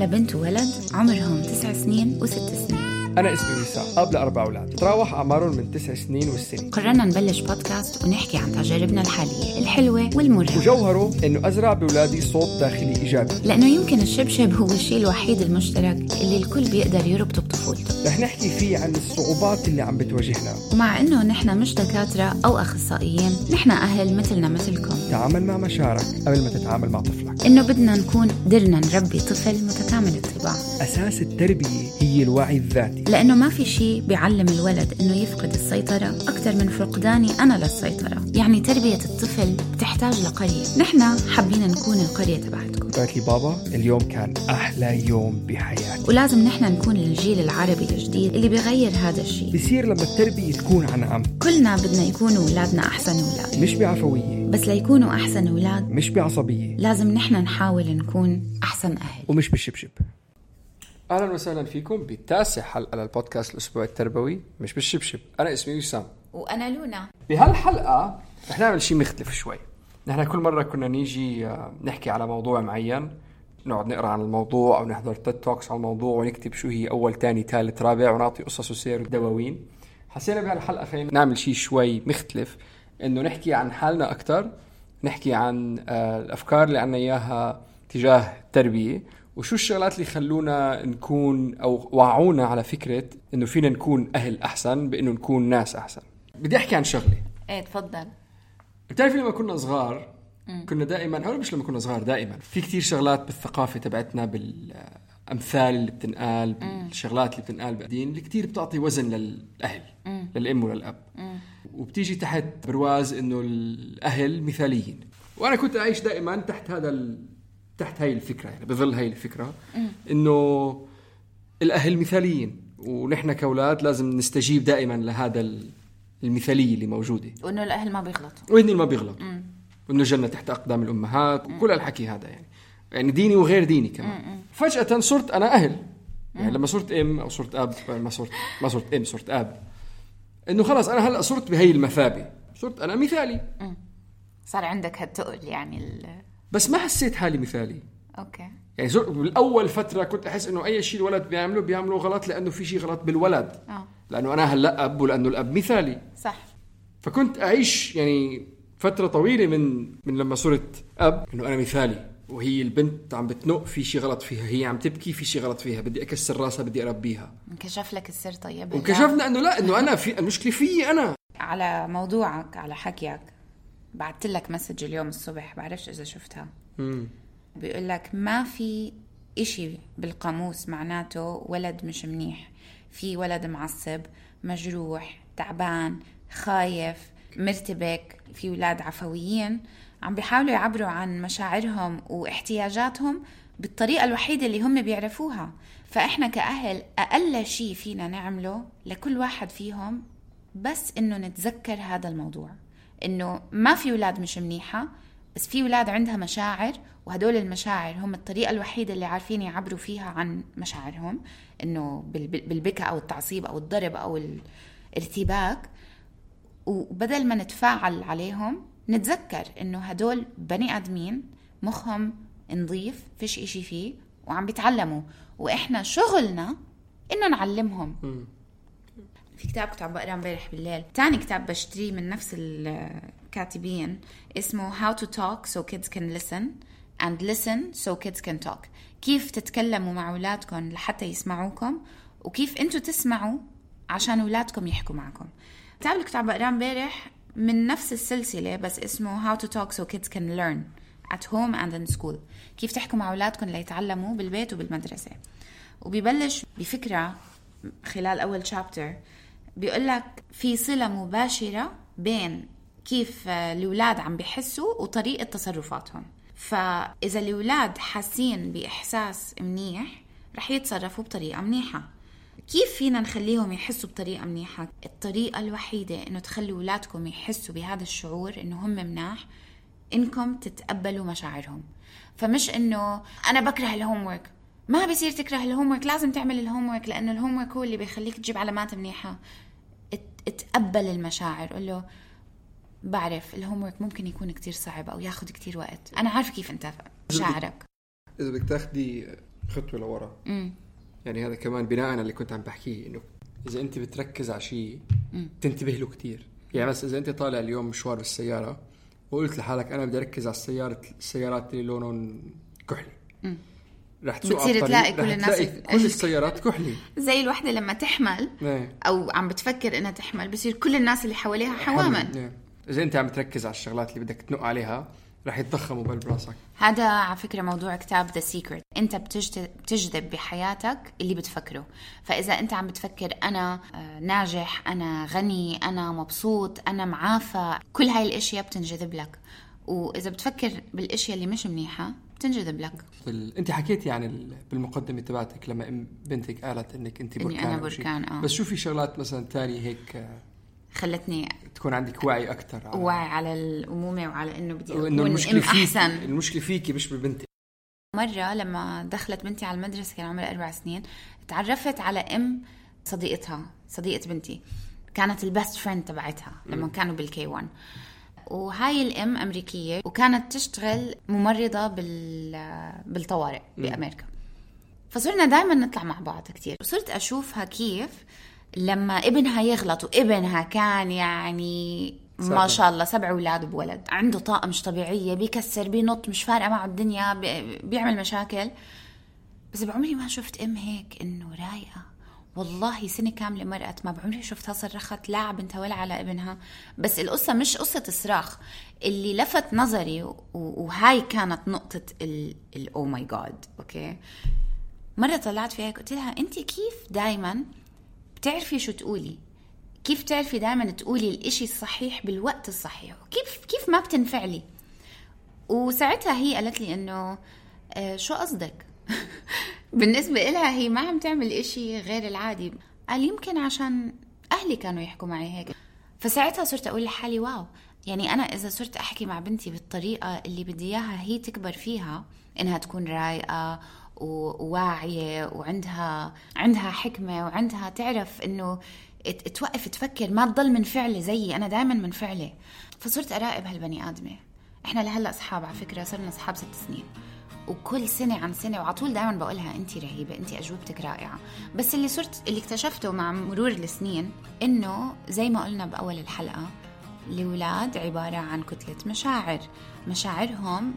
لبنت وولد عمرهم تسع سنين وست سنين. أنا اسمي وسام أب لأربع أولاد. تراوح أعمارهم من تسع سنين والسنة قررنا نبلش بودكاست ونحكي عن تجاربنا الحالية الحلوة والمرة وجوهره إنه أزرع بأولادي صوت داخلي إيجابي. لأنه يمكن الشبشب هو الشيء الوحيد المشترك اللي الكل بيقدر يربطه بطفولته. رح نحكي فيه عن الصعوبات اللي عم بتواجهنا. ومع إنه نحن مش دكاترة أو أخصائيين نحن أهل مثلنا مثلكم. تعامل مع مشاعرك قبل ما تتعامل مع طفلك. إنه بدنا نكون قدرنا نربي طفل متكامل الطباع. أساس التربية هي الوعي الذاتي. لأنه ما في شيء بيعلم الولد إنه يفقد السيطرة أكثر من فقداني أنا للسيطرة. يعني تربية الطفل بتحتاج لقرية. نحن حابين نكون القرية تبعتكم. قالت لي بابا اليوم كان أحلى يوم بحياتي. ولازم نحن نكون الجيل العربي. الجديد اللي بيغير هذا الشيء. بصير لما التربية تكون عن عم كلنا بدنا يكونوا أولادنا أحسن أولاد. مش بعفوية. بس ليكونوا أحسن أولاد مش بعصبية. لازم نحن نحاول نكون أحسن أهل. ومش بالشبشب. أهلا وسهلا فيكم بتاسع حلقة للبودكاست الأسبوع التربوي مش بالشبشب. أنا اسمي وسام وأنا لونا. بهالحلقة رح نعمل شيء مختلف شوي. نحن كل مرة كنا نيجي آه، نحكي على موضوع معين. نقعد نقرأ عن الموضوع أو نحضر تيد توكس عن الموضوع ونكتب شو هي أول تاني ثالث رابع ونعطي قصص وسير ودواوين حسينا بهالحلقه خلينا نعمل شيء شوي مختلف إنه نحكي عن حالنا أكثر نحكي عن آه، الأفكار اللي عنا إياها تجاه التربية وشو الشغلات اللي خلونا نكون أو وعونا على فكرة إنه فينا نكون أهل أحسن بإنه نكون ناس أحسن. بدي أحكي عن شغلة. إيه تفضل. بتعرفي لما كنا صغار كنا دائما أو مش لما كنا صغار دائما. في كتير شغلات بالثقافة تبعتنا بالأمثال اللي بتنقال بالشغلات اللي بتنقال بالدين اللي كتير بتعطي وزن للأهل للأم وللأب. وبتيجي تحت برواز إنه الأهل مثاليين. وأنا كنت أعيش دائما تحت هذا ال... تحت هاي الفكرة يعني بظل هاي الفكرة إنه الأهل مثاليين. ونحن كأولاد لازم نستجيب دائما لهذا ال- المثالية اللي موجودة. وإنه الأهل ما بيغلطوا. وهن ما بيغلط وانه الجنه تحت أقدام الأمهات وكل هالحكي هذا يعني. يعني ديني وغير ديني كمان. فجأة صرت أنا أهل. يعني لما صرت أم أو صرت أب ما صرت ما صرت أم صرت أب. إنه خلص أنا هلأ صرت بهي المثابة. صرت أنا مثالي. صار عندك هالتقل يعني ال... بس ما حسيت حالي مثالي. أوكي. يعني زر- بالأول فترة كنت أحس إنه أي شيء الولد بيعمله بيعمله غلط لأنه في شيء غلط بالولد. آه. لأنه أنا هلأ أب ولأنه الأب مثالي. صح. فكنت أعيش يعني فترة طويلة من من لما صرت أب إنه أنا مثالي. وهي البنت عم بتنق في شيء غلط فيها. هي عم تبكي في شيء غلط فيها. بدي أكسر راسها بدي أربيها. انكشف لك السر طيب هلا. وكشفنا إنه لا إنه أنا في المشكلة فيي أنا. على موضوعك على حكيك بعثت لك مسج اليوم الصبح بعرفش إذا شفتها. بيقول لك ما في إشي بالقاموس معناته ولد مش منيح. في ولد معصب مجروح تعبان خايف. مرتبك في ولاد عفويين. عم بيحاولوا يعبروا عن مشاعرهم واحتياجاتهم بالطريقة الوحيدة اللي هم بيعرفوها. فإحنا كأهل أقل شيء فينا نعمله لكل واحد فيهم بس إنه نتذكر هذا الموضوع. إنه ما في ولاد مش منيحة بس في ولاد عندها مشاعر وهدول المشاعر هم الطريقة الوحيدة اللي عارفين يعبروا فيها عن مشاعرهم. إنه بال- بال- بالبكاء أو التعصيب أو الضرب أو الارتباك. وبدل ما نتفاعل عليهم نتذكر إنه هدول بني آدمين مخهم نظيف فيش إشي فيه وعم بيتعلموا. وإحنا شغلنا إنه نعلمهم. في كتاب كنت عم بقرأه امبارح بالليل. تاني كتاب بشتريه من نفس ال- كاتبين اسمه How to talk so kids can listen and listen so kids can talk. كيف تتكلموا مع أولادكم لحتى يسمعوكم وكيف أنتوا تسمعوا عشان أولادكم يحكوا معكم. الكتاب اللي كنت عم بقراه امبارح؟ من نفس السلسلة بس اسمه How to talk so kids can learn at home and in school. كيف تحكوا مع أولادكم ليتعلموا بالبيت وبالمدرسة. وبيبلش بفكرة خلال أول شابتر بيقول لك في صلة مباشرة بين كيف الأولاد عم بيحسوا وطريقة تصرفاتهم. فإذا الأولاد حاسين بإحساس منيح رح يتصرفوا بطريقة منيحة. كيف فينا نخليهم يحسوا بطريقة منيحة؟ الطريقة الوحيدة إنه تخلوا أولادكم يحسوا بهذا الشعور إنه هم مناح إنكم تتقبلوا مشاعرهم. فمش إنه أنا بكره ال homework ما بصير تكره ال homework لازم تعمل ال homework لأنه ال homework هو اللي بيخليك تجيب علامات منيحة. اتقبل المشاعر قول له بعرف ال homework ممكن يكون كتير صعب أو ياخذ كتير وقت. أنا عارف كيف أنت مشاعرك إذا بدك تاخدي خطوة لورا يعني هذا كمان بناء على اللي كنت عم بحكيه إنه إذا أنت بتركز على شيء تنتبه له كثير يعني بس إذا أنت طالع اليوم مشوار بالسيارة وقلت لحالك أنا بدي أركز على السيارة السيارات اللي لونهم كحلي. رح تسوق بتصير تلاقي كل الناس كل السيارات كحلي. زي الوحدة لما تحمل إيه. أو عم بتفكر إنها تحمل بصير كل الناس اللي حواليها حواما. إيه. إذا أنت عم تركز على الشغلات اللي بدك تنق عليها رح يتضخموا بقلب راسك هذا على فكرة موضوع كتاب The Secret انت بتجذب بحياتك اللي بتفكره. فإذا انت عم بتفكر أنا آه، ناجح أنا غني أنا مبسوط أنا معافى كل هاي الأشياء بتنجذب لك. وإذا بتفكر بالأشياء اللي مش منيحة بتنجذب لك. بال... انت حكيتي عن بالمقدمة تبعتك لما بنتك قالت إنك انت بركان إني أنا بركان آه. بس شو في شغلات مثلا ثانية هيك آه، خلتني تكون عندك وعي أكثر على وعي على الأمومة وعلى إنه بدي أكون المشكلة ام احسن المشكلة فيكي مش ببنتي مرة لما دخلت بنتي على المدرسة كان عمرها أربع سنين تعرفت على أم صديقتها صديقة بنتي. كانت ال best friend تبعتها لما كانوا بال KG 1 وهاي الأم أمريكية وكانت تشتغل ممرضة بال بالطوارئ بأمريكا. فصرنا دائما نطلع مع بعض كثير وصرت أشوفها كيف لما ابنها يغلط وابنها كان يعني ما شاء الله سبع أولاد بولد. عنده طاقة مش طبيعية بيكسر بينط مش فارقة معه الدنيا بيعمل مشاكل. بس بعمري ما شفت أم هيك إنه رايقة. والله سنة كاملة مرقت ما بعمري شفتها صرخت لا على بنتها ولا على ابنها. بس القصة مش قصة صراخ. اللي لفت نظري وهاي كانت نقطة ال oh my God okay مرة طلعت فيها قلت لها أنت كيف دايما بتعرفي شو تقولي؟ كيف تعرفي دائما تقولي الإشي الصحيح بالوقت الصحيح؟ كيف كيف ما بتنفعلي وساعتها هي قالت لي إنه آه شو قصدك؟ بالنسبة إلها هي ما عم تعمل إشي غير العادي. قال يمكن عشان أهلي كانوا يحكوا معي هيك. فساعتها صرت أقول لحالي واو. يعني أنا إذا صرت أحكي مع بنتي بالطريقة اللي بدي إياها هي تكبر فيها إنها تكون رايقة وواعية وعندها عندها حكمة وعندها تعرف إنه توقف تفكر ما تضل منفعلة زيي. أنا دائما منفعلة فصرت أراقب هالبني آدمة. إحنا لهلأ أصحاب على فكرة صرنا أصحاب ست سنين. وكل سنة عن سنة وعلى طول دائما بقولها انت رهيبة انت أجوبتك رائعة. بس اللي صرت اللي اكتشفته مع مرور السنين إنه زي ما قلنا بأول الحلقة الأولاد عبارة عن كتلة مشاعر. مشاعرهم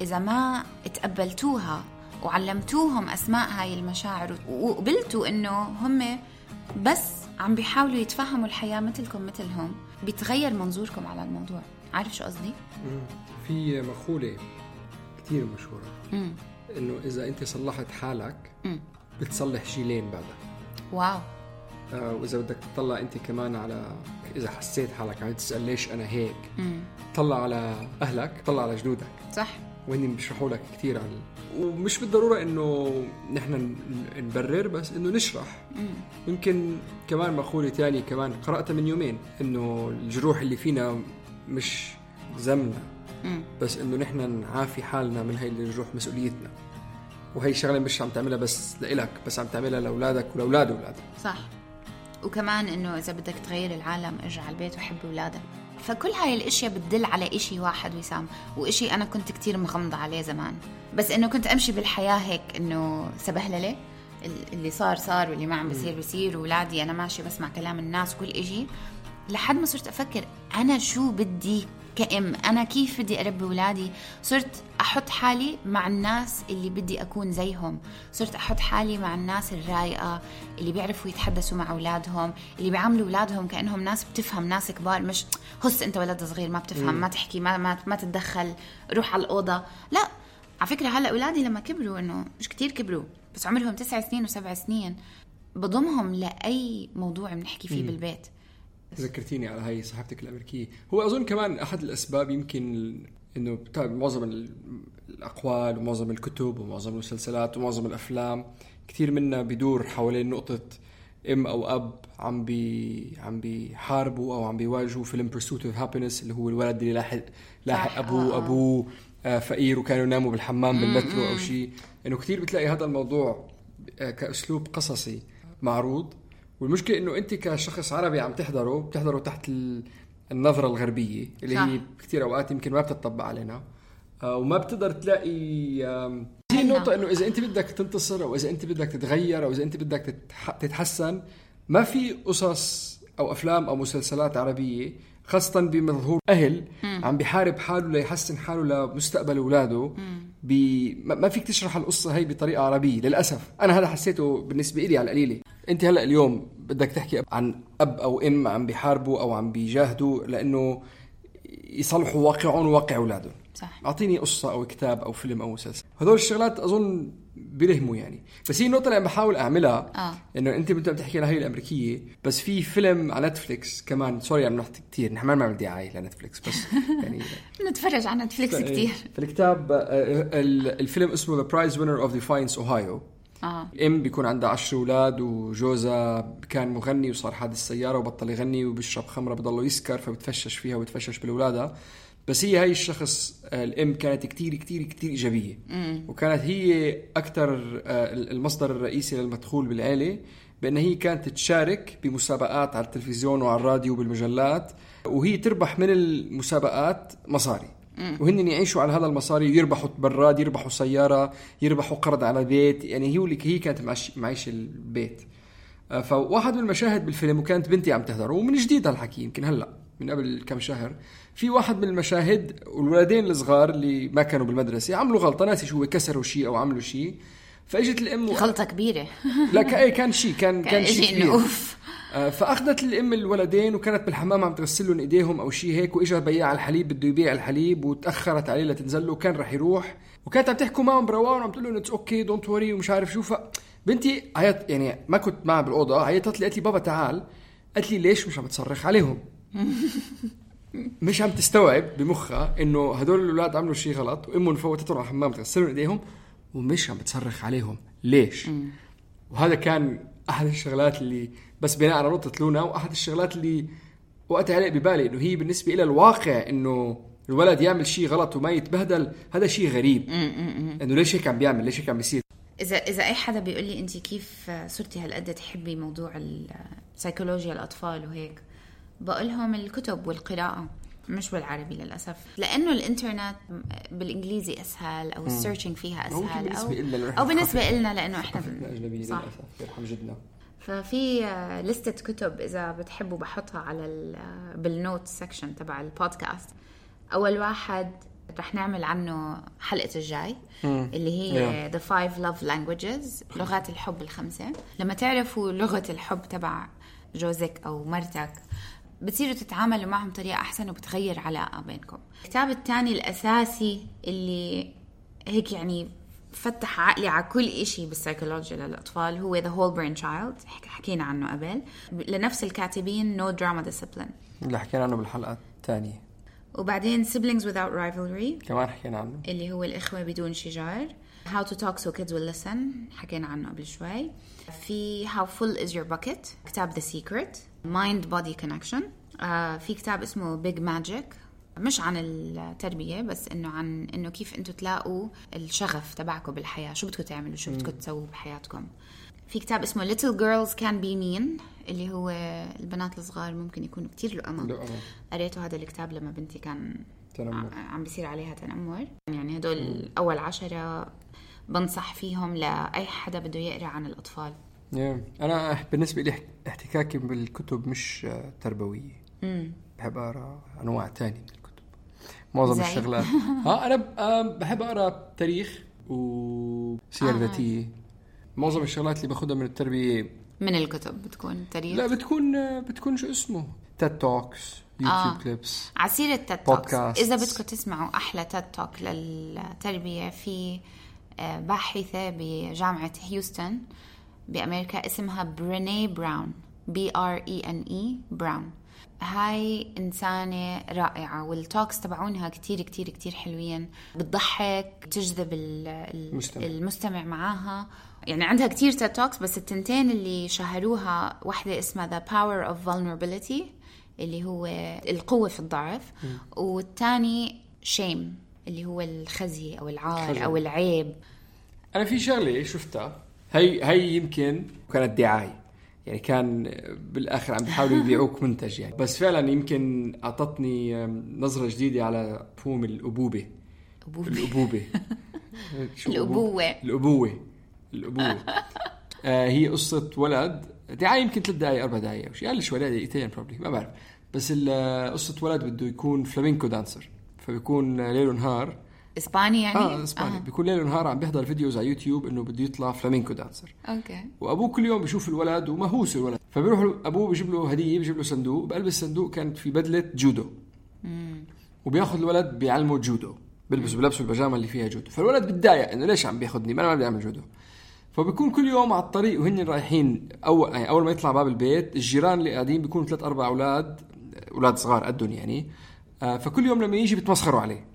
إذا ما تقبلتوها وعلمتوهم أسماء هاي المشاعر وقبلتوا إنه هم بس عم بيحاولوا يتفهموا الحياة مثلكم مثلهم. بيتغير منظوركم على الموضوع. عارف شو قصدي؟ في مقولة كثير مشهورة. مم. إنه إذا أنت صلحت حالك مم. بتصلح جيلين بعدها. واو. آه وإذا بدك تطلع أنت كمان على إذا حسيت حالك عم تسأل ليش أنا هيك مم. طلع على أهلك طلع على جدودك. صح. وهن بيشرحوا لك كثير عن ومش بالضرورة إنه نحن نبرر بس إنه نشرح. يمكن كمان مقولة ثانية كمان قرأتها من يومين إنه الجروح اللي فينا مش ذنبنا بس إنه نحن نعافي حالنا من هاي الجروح مسؤوليتنا. وهي شغلة مش عم تعملها بس لإلك بس عم تعملها لأولادك ولأولاد أولادك. صح. وكمان إنه إذا بدك تغير العالم ارجع على البيت وحب أولادك. فكل هاي الإشياء بتدل على إشي واحد وسام وإشي أنا كنت كتير مغمضة عليه زمان. بس إنه كنت أمشي بالحياة هيك إنه سبهللة اللي صار صار واللي ما عم بصير بصير واولادي أنا ماشي بسمع كلام الناس وكل إشي. لحد ما صرت أفكر أنا شو بدي كأم؟ أنا كيف بدي أربي أولادي صرت أحط حالي مع الناس اللي بدي أكون زيهم. صرت أحط حالي مع الناس الرايقة اللي بيعرفوا يتحدثوا مع أولادهم اللي بيعاملوا أولادهم كأنهم ناس بتفهم ناس كبار. مش هس أنت ولد صغير ما بتفهم ما تحكي ما, ما, ما تتدخل روح على الأوضة. لا على فكرة هلا أولادي لما كبروا إنه مش كتير كبروا بس عمرهم تسع سنين وسبع سنين. بضمهم لأي موضوع بنحكي فيه بالبيت. ذكرتيني على هاي صاحبتك الأمريكية. هو أظن كمان أحد الأسباب يمكن إنه معظم ال- الأقوال ومعظم الكتب ومعظم المسلسلات ومعظم الأفلام. كثير منها بدور حوالين نقطة إم أو أب عم بي عم بيحاربوا أو عم بيواجهوا فيلم Pursuit of Happyness اللي هو الولد اللي لاحق لاحق أبوه آه. أبوه آه، فقير وكانوا يناموا بالحمام بالمترو أو شيء. إنه كثير بتلاقي هذا الموضوع آه، كأسلوب قصصي معروض. والمشكلة إنه أنت كشخص عربي عم تحضره بتحضره تحت ال- النظرة الغربية اللي صح. هي كثير أوقات يمكن ما بتطبق علينا. آه، وما بتقدر تلاقي هي النقطة إنه إذا أنت بدك تنتصر أو إذا أنت بدك تتغير أو إذا أنت بدك تتح- تتحسن ما في قصص أو أفلام أو مسلسلات عربية خاصة بمظهور أهل عم بيحارب حاله ليحسن حاله لمستقبل أولاده بي ما فيك تشرح القصة هي بطريقة عربية للأسف. أنا هذا حسيته بالنسبة لي على القليلة. أنت هلا اليوم بدك تحكي عن أب أو إم عم بيحاربوا أو عم بيجاهدوا لأنه يصلحوا واقعهم وواقع أولادهم. صح. أعطيني قصة أو كتاب أو فيلم أو مسلسل. هذول الشغلات أظن بيلهموا يعني. بس هي النقطة اللي عم بحاول أعملها آه. إنه أنت انت بتحكي عن هي الأمريكية بس في فيلم على نتفليكس كمان. sorry عم نحكي كثير نحن ما بنعمل دعاية لنتفليكس بس يعني نتفرج على نتفليكس كتير. في الكتاب آه، ال- الفيلم اسمه The Prize Winner of Defiance Ohio آه. الأم بيكون عندها عشر أولاد وجوزها كان مغني وصار حادث سيارة وبطل يغني وبيشرب خمرة بضله يسكر فبتفشش فيها وبتفشش بالأولادها. بس هي هاي الشخص آه، الأم كانت كتير كتير كتير إيجابية. وكانت هي أكثر المصدر الرئيسي للمدخول بالعيلة بأن هي كانت تشارك بمسابقات على التلفزيون وعلى الراديو وبالمجلات وهي تربح من المسابقات مصاري. وهن يعيشوا على هذا المصاري يربحوا براد يربحوا سيارة يربحوا قرض على بيت يعني هي هي كانت معيش البيت. آه، فواحد من المشاهد بالفيلم وكانت بنتي عم تحضره ومن جديد هالحكي يمكن هلأ من قبل كم شهر. في واحد من المشاهد والولدين الصغار اللي ما كانوا بالمدرسة عملوا غلطة ناسي شو كسروا شيء أو عملوا شيء. فإجت الأم و... غلطة كبيرة. لا كان إيه، كان شيء كان كان شيء إجي إنه كبير فأخذت الأم الولدين وكانت بالحمام عم تغسل لهم إيديهم أو شيء هيك وإجا بياع الحليب بده يبيع الحليب وتأخرت عليه لتنزل له وكان رح يروح. وكانت عم تحكوا معهم بروان وعم تقول لهم it's okay don't worry ومش عارف شو. ف بنتي عيط يعني ما كنت معها بالأوضة عيطت لي قالت لي بابا تعال قالت لي ليش مش عم تصرخ عليهم؟ مش عم تستوعب بمخها إنه هدول الأولاد عملوا شيء غلط وأمهم فوتتهم على الحمام تغسلهم إيديهم ومش عم بتصرخ عليهم. ليش؟ وهذا كان أحد الشغلات اللي بس بناء على نقطة لونا وأحد الشغلات اللي وقتها علق ببالي إنه هي بالنسبة لها الواقع إنه الولد يعمل شيء غلط وما يتبهدل هذا شيء غريب. إنه ليش هيك عم بيعمل؟ ليش هيك عم بيصير؟ إذا إذا أي حدا بيقول لي انت كيف صرتي هالقد تحبي موضوع السيكولوجيا الأطفال وهيك بقولهم الكتب والقراءة مش بالعربي للأسف. لأنه الإنترنت بالإنجليزي أسهل أو ال searching فيها أو أسهل أو, بالنسبة لنا لأنه إحنا صح. للأسف يرحم جدنا. ففي آه، لستة كتب إذا بتحبوا بحطها على آه، بال note section تبع البودكاست. أول واحد رح نعمل عنه حلقة الجاي اللي هي Yeah. The Five Love Languages لغات الحب الخمسة. لما تعرفوا لغة الحب تبع جوزك أو مرتك بتصيروا تتعاملوا معهم بطريقة أحسن وبتغير علاقة بينكم. الكتاب الثاني الأساسي اللي هيك يعني فتح عقلي على كل إشي بالسيكولوجيا للأطفال. هو Whole Brain Child. حك- حكينا عنه قبل. لنفس الكاتبين No Drama Discipline. اللي حكينا عنه بالحلقة الثانية. وبعدين Siblings Without Rivalry. كمان حكينا عنه. اللي هو الإخوة بدون شجار. How to Talk So Kids Will Listen. حكينا عنه قبل شوي. في How Full Is Your Bucket. كتاب The Secret. Mind Body Connection. آه في كتاب اسمه Big Magic. مش عن التربية بس إنه عن إنه كيف أنتم تلاقوا الشغف تبعكم بالحياة شو بدكم تعملوا شو بدكم تسووا بحياتكم. في كتاب اسمه Little Girls Can Be Mean اللي هو البنات الصغار ممكن يكونوا كتير لؤمة. قريته هذا الكتاب لما بنتي كان تنمر. عم بيصير عليها تنمر. يعني هدول أول عشرة بنصح فيهم لأي حدا بده يقرأ عن الأطفال. Yeah. أنا بالنسبة لي احتكاكي بالكتب مش تربوية. بحب أقرأ أنواع تانية. معظم زي؟ الشغلات آه أنا ب- آه، بحب أقرأ تاريخ وسير آه. ذاتية معظم الشغلات اللي باخذها من التربية من الكتب بتكون تاريخ لا بتكون آه، بتكون شو اسمه TED Talks يوتيوب آه. clips عسيرة TED Talks. إذا بدكم تسمعوا أحلى TED Talk للتربية في آه، باحثة بجامعة هيوستن بأمريكا اسمها بريني براون B R E N E براون هاي إنسانة رائعة وال talks تبعونها كتير كتير كتير حلوين. بتضحك تجذب ال- ال- المستمع. المستمع معاها. يعني عندها كتير تيد توكس بس التنتين اللي شهروها واحدة اسمها The Power of Vulnerability اللي هو القوة في الضعف. والثاني شيم اللي هو الخزي أو العار خجل. أو العيب. أنا في شغلة شفتها. هي هي يمكن كانت دعاية. يعني كان بالآخر عم بيحاولوا يبيعوك منتج يعني. بس فعلا يمكن أعطتني نظرة جديدة على مفهوم الأبوبة. الأبوبة. شو الأبوة. الأبوة. الأبوة. آه هي قصة ولد. دعاية يمكن ثلاث دقائق أربع دقائق أو شيء. أقل شوي دقيقتين probably ما بعرف. بس ال- قصة ولد بده يكون flamenco dancer فبيكون ليل ونهار. إسباني يعني؟ آه إسباني. آه. بيكون ليل ونهار عم بيحضر videos على يوتيوب إنه بده يطلع flamenco dancer. Okay. وأبوه كل يوم بيشوف الولد ومهووس الولد. فبيروح أبوه بيجيب له هدية بيجيب له صندوق. بقلب الصندوق كانت في بدلة جودو. وبياخذ الولد بيعلمه جودو. بيلبسه بلبسه البيجامة اللي فيها جودو. فالولد بتضايق إنه ليش عم بياخذني ما أنا ما بدي أعمل جودو. فبيكون كل يوم على الطريق وهن رايحين اول يعني أول ما يطلع باب البيت الجيران اللي قاعدين بيكونوا ثلاث أربع أولاد أولاد صغار قدهم يعني. آه فكل يوم لما يجي بيتمسخروا عليه.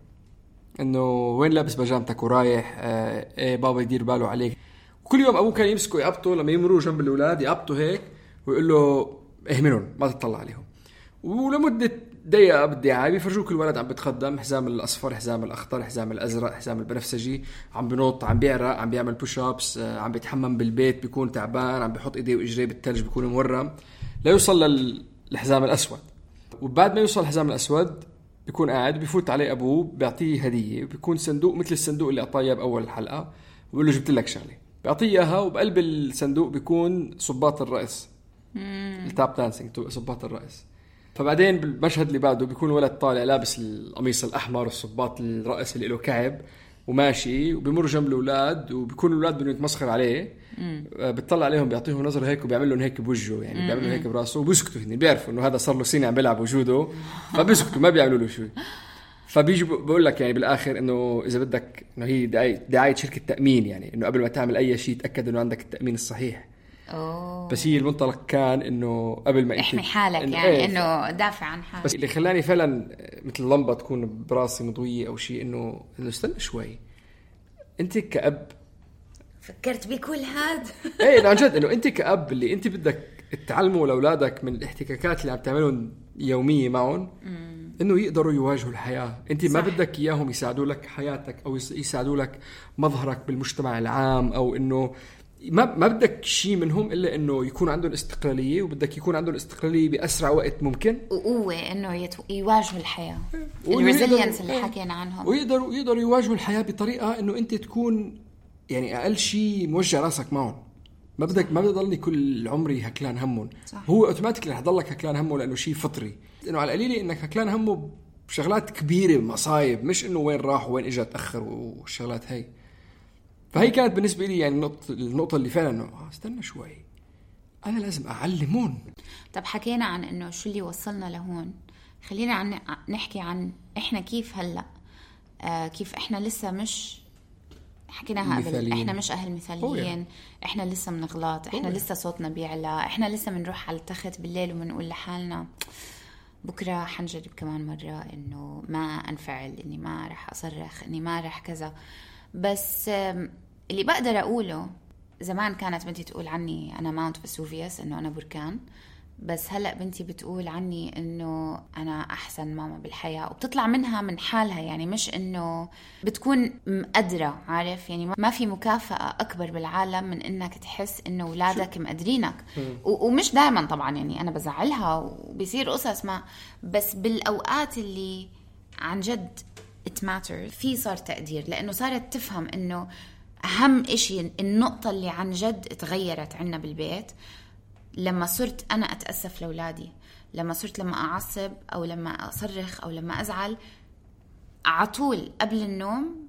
إنه وين لابس بيجامتك ورايح آه إيه بابا يدير باله عليك. وكل يوم أبوه كان يمسكه يعبطه لما يمروا جنب الأولاد يعبطه هيك ويقول له اهملهم ما تطلع عليهم. ولمدة دقيقة بالدعاية بيفرجوك الولد عم بتقدم حزام الأصفر حزام الأخضر حزام الأزرق حزام البنفسجي عم بنط عم بيعرق عم بيعمل بوش ابس آه، عم بيتحمم بالبيت بيكون تعبان عم بيحط إيديه وإجريه بالثلج بيكون مورم. ليوصل لل- للحزام الأسود. وبعد ما يوصل الحزام الأسود بيكون قاعد بيفوت عليه أبوه بيعطيه هدية. بيكون صندوق مثل الصندوق اللي أعطاه بأول الحلقة وبقول له جبت لك شغلة. بيعطيه إياها وبقلب الصندوق بيكون صباط الرقص التاب دانسينج صباط الرقص فبعدين بالمشهد اللي بعده بيكون ولد طالع لابس القميص الأحمر والصباط الرقص اللي له كعب. وماشي وبيمر جنب الأولاد وبيكون الأولاد بدهم يتمسخروا عليه. آه، بتطلع عليهم بيعطيهم نظرة هيك وبيعمل لهم هيك بوجهه يعني بيعمل لهم هيك براسه وبيسكتوا هن بيعرفوا إنه هذا صار له سنه عم بيلعب وجوده فبيسكتوا ما بيعملوا له شيء. فبيجي بقول لك يعني بالآخر إنه إذا بدك إنه هي دعاية دعاية شركة تأمين يعني إنه قبل ما تعمل أي شيء تأكد إنه عندك التأمين الصحيح. أوه. بس هي المنطلق كان إنه قبل ما احمي حالك إنه يعني إيه، إنه دافع عن حالك. بس اللي خلاني فعلا مثل لمبة تكون براسي مضوية أو شيء انه إنه استنى شوي. أنت كاب فكرت بكل هذا إيه عن جد إنه أنت كأب اللي أنت بدك تعلموا لأولادك من الاحتكاكات اللي عم تعملهم يومية معهم إنه يقدروا يواجهوا الحياة. أنت ما صح. بدك إياهم يساعدوا لك حياتك أو يس- يساعدوا لك مظهرك بالمجتمع العام أو إنه ما ما بدك شيء منهم إلا إنه يكون عندهم استقلالية وبدك يكون عندهم استقلالية بأسرع وقت ممكن. وقوة إنه يتو... يواجهوا الحياة. وإنه ال resilience اللي إيه. حكينا عنهم. ويقدروا يقدروا يواجهوا الحياة بطريقة إنه أنت تكون يعني أقل شيء موجع راسك معهم. ما بدك ما بدي ضلني كل عمري آكلان همهم. صح. هو اوتوماتيكلي رح ضلك آكلان همه لأنه شيء فطري. إنه على القليلة إنك آكلان همه بشغلات كبيرة مصايب مش إنه وين راح وين اجى تأخر والشغلات هي. فهي كانت بالنسبة لي يعني النقطه النقطة اللي فعلا إنه آه، استنى شوي. أنا لازم أعلمهم. طب حكينا عن إنه شو اللي وصلنا لهون. خلينا عن نحكي عن إحنا كيف هلأ آه كيف إحنا لسه مش حكيناها قبل. إحنا مش أهل مثاليين. إحنا لسه بنغلط إحنا. لسه صوتنا بيعلى إحنا لسه بنروح على التخت بالليل وبنقول لحالنا بكرة حنجرب كمان مرة إنه ما أنفعل إني ما رح أصرخ إني ما رح كذا. بس آم، اللي بقدر أقوله زمان كانت بنتي تقول عني أنا ماونت فيسوفيوس إنه أنا بركان بس هلأ بنتي بتقول عني إنه أنا أحسن ماما بالحياة وبتطلع منها من حالها يعني مش إنه بتكون مقدرة عارف؟ يعني ما في مكافأة أكبر بالعالم من إنك تحس إنه اولادك مقدرينك. ومش دائما طبعا يعني أنا بزعلها وبيصير قصص ما بس بالأوقات اللي عن جد matters في صار تقدير لأنه صارت تفهم إنه أهم إشي النقطة اللي عن جد تغيرت عنا بالبيت لما صرت أنا أتأسف لأولادي لما صرت لما أعصب أو لما أصرخ أو لما أزعل على طول قبل النوم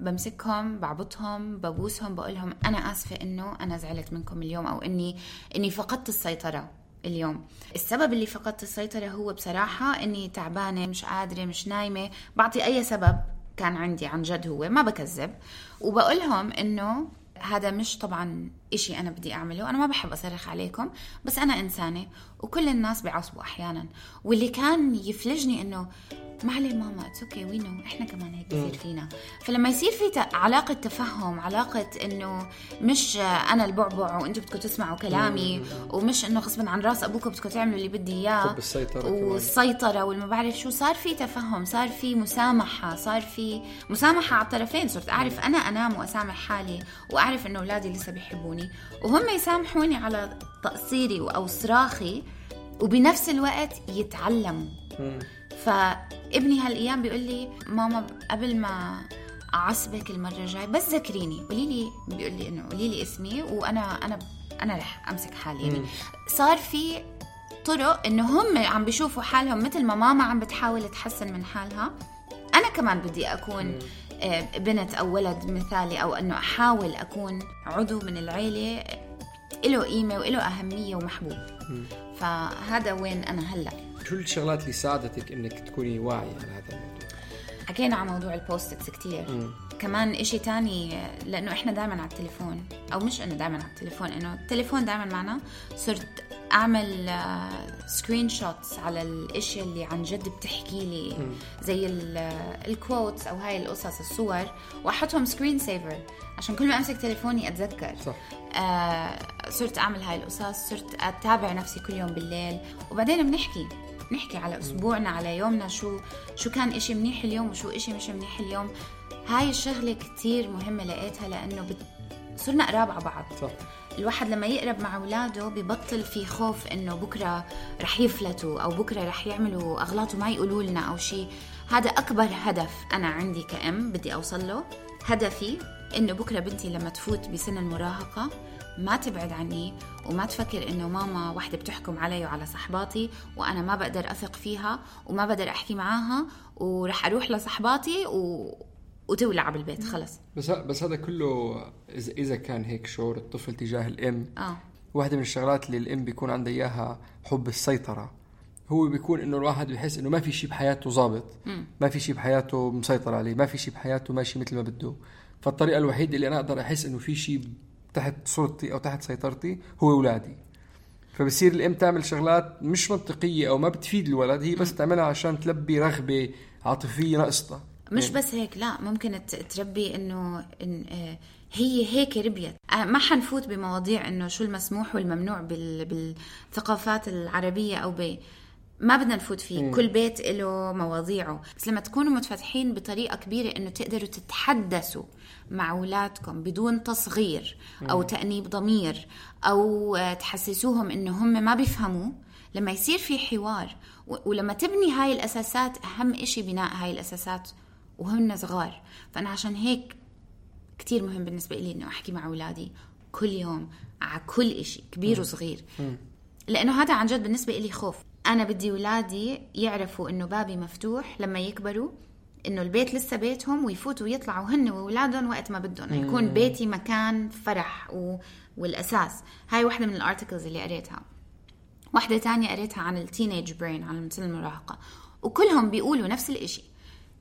بمسكهم بعبطهم ببوسهم بقول لهم أنا آسفة إنه أنا زعلت منكم اليوم أو إني إني فقدت السيطرة اليوم. السبب اللي فقدت السيطرة هو بصراحة إني تعبانة مش قادرة مش نايمة بعطي أي سبب. كان عندي عن جد هو ما بكذب. وبقولهم إنه هذا مش طبعا إشي أنا بدي أعمله أنا ما بحب أصرخ عليكم بس أنا إنسانة وكل الناس بيعصبوا أحيانا. واللي كان يفلجني إنه ما عليه ماما it's okay we know إحنا كمان هيك بصير فينا. فلما يصير في علاقة تفهم علاقة إنه مش أنا البعبع وأنتم بدكم تسمعوا كلامي ومش إنه غصبا عن رأس أبوكم بدكم تعملوا اللي بدي إياه كمان. والسيطرة والما بعرف شو صار في تفهم صار في مسامحة صار في مسامحة على الطرفين. صرت أعرف أنا أنام وأسامح حالي وأعرف إنه أولادي لسه بيحبوني. وهم يسامحوني على تقصيري أو صراخي وبنفس الوقت يتعلموا. فابني هالأيام بيقول لي ماما قبل ما أعصبك المرة الجاية بس ذكريني قولي لي بيقول لي إنه قولي لي اسمي وأنا أنا أنا رح أمسك حالي. يعني صار في طرق إنه هم عم بيشوفوا حالهم مثل ما ماما عم بتحاول تحسن من حالها. أنا كمان بدي أكون بنت أو ولد مثالي أو أنه أحاول أكون عضو من العيلة له قيمة وله أهمية ومحبوب. فهذا وين أنا هلأ. شو الشغلات اللي ساعدتك إنك تكوني واعية على هذا الموضوع؟ حكينا عن موضوع ال post-its كتير. كمان إشي تاني لأنه إحنا دائما على التليفون أو مش إنه دائما على التليفون إنه التليفون دائما معنا صرت أعمل screenshots على الأشياء اللي عن جد بتحكي لي زي ال quotes أو هاي القصص الصور وأحطهم screen saver عشان كل ما أمسك تليفوني أتذكر. صح. آه صرت أعمل هاي القصص صرت أتابع نفسي كل يوم بالليل. وبعدين بنحكي نحكي على أسبوعنا على يومنا شو شو كان إشي منيح اليوم وشو إشي مش منيح اليوم. هاي الشغلة كتير مهمة لقيتها لأنه بت... صرنا قراب على بعض. صح. الواحد لما يقرب مع اولاده ببطل في خوف إنه بكرة رح يفلتوا أو بكرة رح يعملوا أغلاط وما يقولوا لنا أو شيء هذا أكبر هدف أنا عندي كأم بدي أوصل له. هدفي إنه بكرة بنتي لما تفوت بسن المراهقة ما تبعد عني وما تفكر إنه ماما وحدة بتحكم علي وعلى صحباتي وأنا ما بقدر أثق فيها وما بقدر أحكي معاها ورح أروح لصحباتي و... وتولع بالبيت خلص. بس بس هذا كله اذا إذا كان هيك شعور الطفل تجاه الام آه. واحدة من الشغلات اللي الام بيكون عندها إياها حب السيطرة. هو بيكون إنه الواحد بيحس إنه ما في شيء بحياته ظابط. ما في شيء بحياته مسيطر عليه. ما في شيء بحياته ماشي مثل ما بده. فالطريقة الوحيدة اللي أنا أقدر أحس إنه في شيء تحت سلطتي أو تحت سيطرتي هو أولادي. فبصير الام تعمل شغلات مش منطقية أو ما بتفيد الولد هي بس تعملها عشان تلبي رغبة عاطفية ناقصتها مش يعني. بس هيك لا ممكن تربي إنه إن آه، هي هيك ربيت. آه، ما حنفوت بمواضيع إنه شو المسموح والممنوع بال بالثقافات العربية أو ب ما بدنا نفوت فيه. كل بيت له مواضيعه. بس لما تكونوا متفتحين بطريقة كبيرة إنه تقدروا تتحدثوا مع أولادكم بدون تصغير أو تأنيب ضمير أو آه، تحسسوهم إنه هم ما بيفهموا. لما يصير في حوار ولما تبني هاي الأساسات أهم إشي بناء هاي الأساسات وهن صغار. فأنا عشان هيك كتير مهم بالنسبة لي انه أحكي مع أولادي كل يوم على كل إشي كبير وصغير. لأنه هذا عن جد بالنسبة لي خوف. أنا بدي أولادي يعرفوا إنه بابي مفتوح لما يكبروا إنه البيت لسه بيتهم ويفوتوا ويطلعوا هن وأولادهم وقت ما بدهم. يكون بيتي مكان فرح و... والأساس. هاي واحدة من ال articles اللي قريتها. واحدة تانية قريتها عن ال teenage brain عن سن المراهقة. وكلهم بيقولوا نفس الإشي.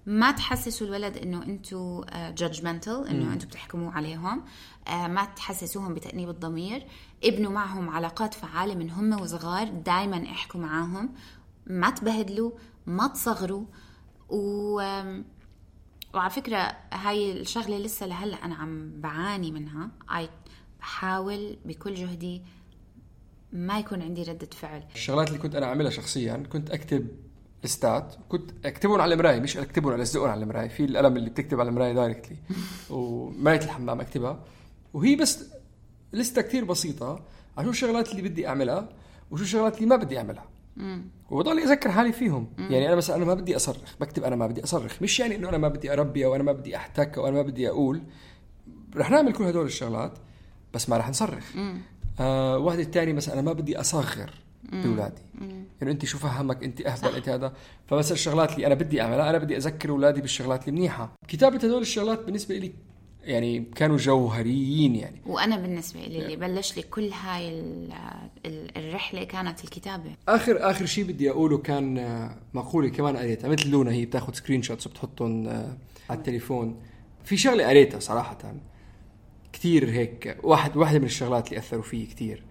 ما تحسسوا الولد إنه أنتوا judgmental إنه أنتوا بتحكموا عليهم. آه، ما تحسسوهم بتأنيب الضمير. ابنوا معهم علاقات فعالة من هم وصغار دايما احكوا معاهم ما تبهدلوا ما تصغروا. و وعلى فكرة هاي الشغلة لسه لهلأ أنا عم بعاني منها. I بحاول بكل جهدي ما يكون عندي ردة فعل. الشغلات اللي كنت أنا اعملها شخصيا كنت أكتب لستات كنت أكتبهم على المراية مش أكتبهم ألزقهم على المراية. في القلم اللي بتكتب على المراية دايركتلي ومراية الحمام أكتبها. وهي بس لستة كتير بسيطة على شو الشغلات اللي بدي أعملها وشو الشغلات اللي ما بدي أعملها. وبضل أذكر حالي فيهم. يعني أنا مثلا أنا ما بدي أصرخ بكتب أنا ما بدي أصرخ. مش يعني إنه أنا ما بدي أربي أو أنا ما بدي أحتك أو أنا ما بدي أقول. رح نعمل كل هدول الشغلات بس ما رح نصرخ. آه واحدة الثانية مثلا أنا ما بدي أصغر. بأولادي. يعني انت شو فهمك انت أهبل انت هذا. فمثلا الشغلات اللي أنا بدي أعملها أنا بدي أذكر أولادي بالشغلات المنيحه كتابة هدول الشغلات بالنسبة لي يعني كانوا جوهريين يعني. وأنا بالنسبة لي اللي بلش لي كل هاي ال- ال- الرحلة كانت الكتابة. آخر آخر شيء بدي أقوله كان مقولة كمان قريتها مثل لونا هي بتاخذ screenshots وبتحطهم آه، على التليفون. في شغلة قريتها صراحة كثير هيك واحد واحدة من الشغلات اللي أثروا فيي كثير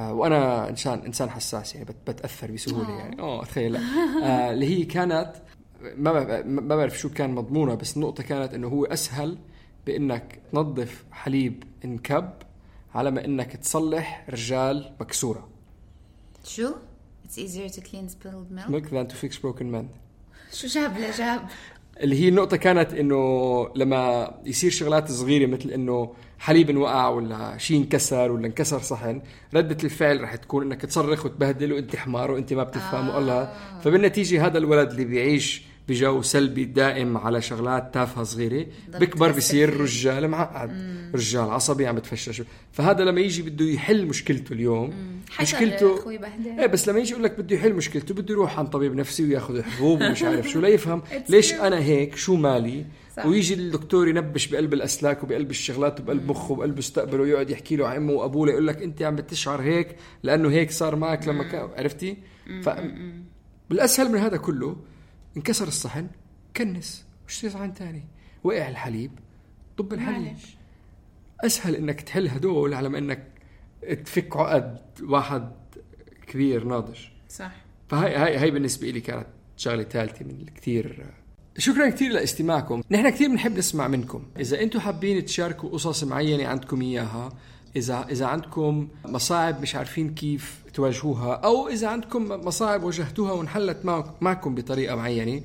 وأنا انسان إنسان حساس يعني بت- بتأثر بسهولة يعني آه تخيل لا. آه، اللي هي كانت ما ما بعرف شو كان مضمونها بس النقطه كانت إنه هو أسهل بإنك تنظف حليب انكب على ما إنك تصلح رجال مكسورة شو؟ It's easier to clean spilled milk milk than to fix broken men شو جاب لجاب؟ اللي هي النقطة كانت إنه لما يصير شغلات صغيرة مثل إنه حليب انوقع ولا شيء انكسر ولا انكسر صحن ردة الفعل رح تكون إنك تصرخ وتبهدل وأنت حمار وأنت ما بتفهم آه. الله فبالنتيجة هذا الولد اللي بيعيش بجو سلبي دائم على شغلات تافهة صغيرة. بكبر بصير رجال معقد. رجال عصبي عم بتفشش. فهذا لما يجي بده يحل مشكلته اليوم مشكلته أخوي إيه بس لما يجي يقول لك بده يحل مشكلته بده يروح عند طبيب نفسي وياخذ حبوب ومش عارف شو ليفهم ليش أنا هيك شو مالي؟ ويجي الدكتور ينبش بقلب الأسلاك وبقلب الشغلات وبقلب مخه وبقلب مستقبله ويقعد يحكي له عن امه وأبوه يقول لك أنت عم بتشعر هيك لأنه هيك صار معك لما كان عرفتي؟ ف بالأسهل من هذا كله انكسر الصحن كنس واشتري صحن ثاني وقع الحليب طب الحليب. أسهل إنك تحل هدول على ما إنك تفك عقد واحد كبير ناضج. صح. فهاي هاي هاي بالنسبة لي كانت شغلة ثالثه من الكثير شكرا كثير لإستماعكم. نحن كثير بنحب نسمع منكم. إذا أنتم حابين تشاركوا قصص معينة عندكم إياها اذا إذا عندكم مصاعب مش عارفين كيف تواجهوها أو إذا عندكم مصاعب واجهتوها وانحلت معك- معكم بطريقة معينة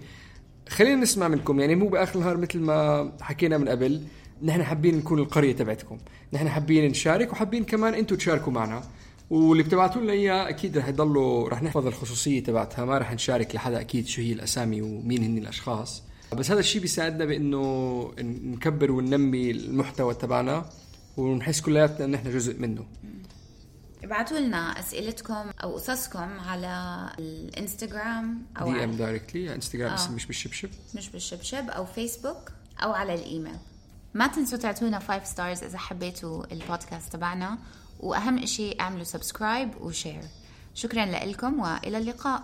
خلينا نسمع منكم يعني مو بآخر النهار مثل ما حكينا من قبل نحن حابين نكون القرية تبعتكم. نحن حابين نشارك وحابين كمان أنتم تشاركوا معنا. واللي بتبعتوا لنا إياه أكيد رح يضلوا رح نحفظ الخصوصية تبعتها ما رح نشارك لحدا أكيد شو هي الأسامي ومين هن الأشخاص. بس هذا الشيء بيساعدنا بإنه نكبر وننمي المحتوى تبعنا ونحس كلياتنا إن إحنا جزء منه. ابعتوا لنا أسئلتكم أو قصصكم على الإنستغرام أو دي إم دايركتلي إنستغرام آه. اسم مش بالشبشب. مش بالشبشب أو فيسبوك أو على الإيميل. ما تنسوا تعطونا 5 stars إذا حبيتوا البودكاست تبعنا وأهم إشي اعملوا subscribe و share شكرا لكم وإلى اللقاء.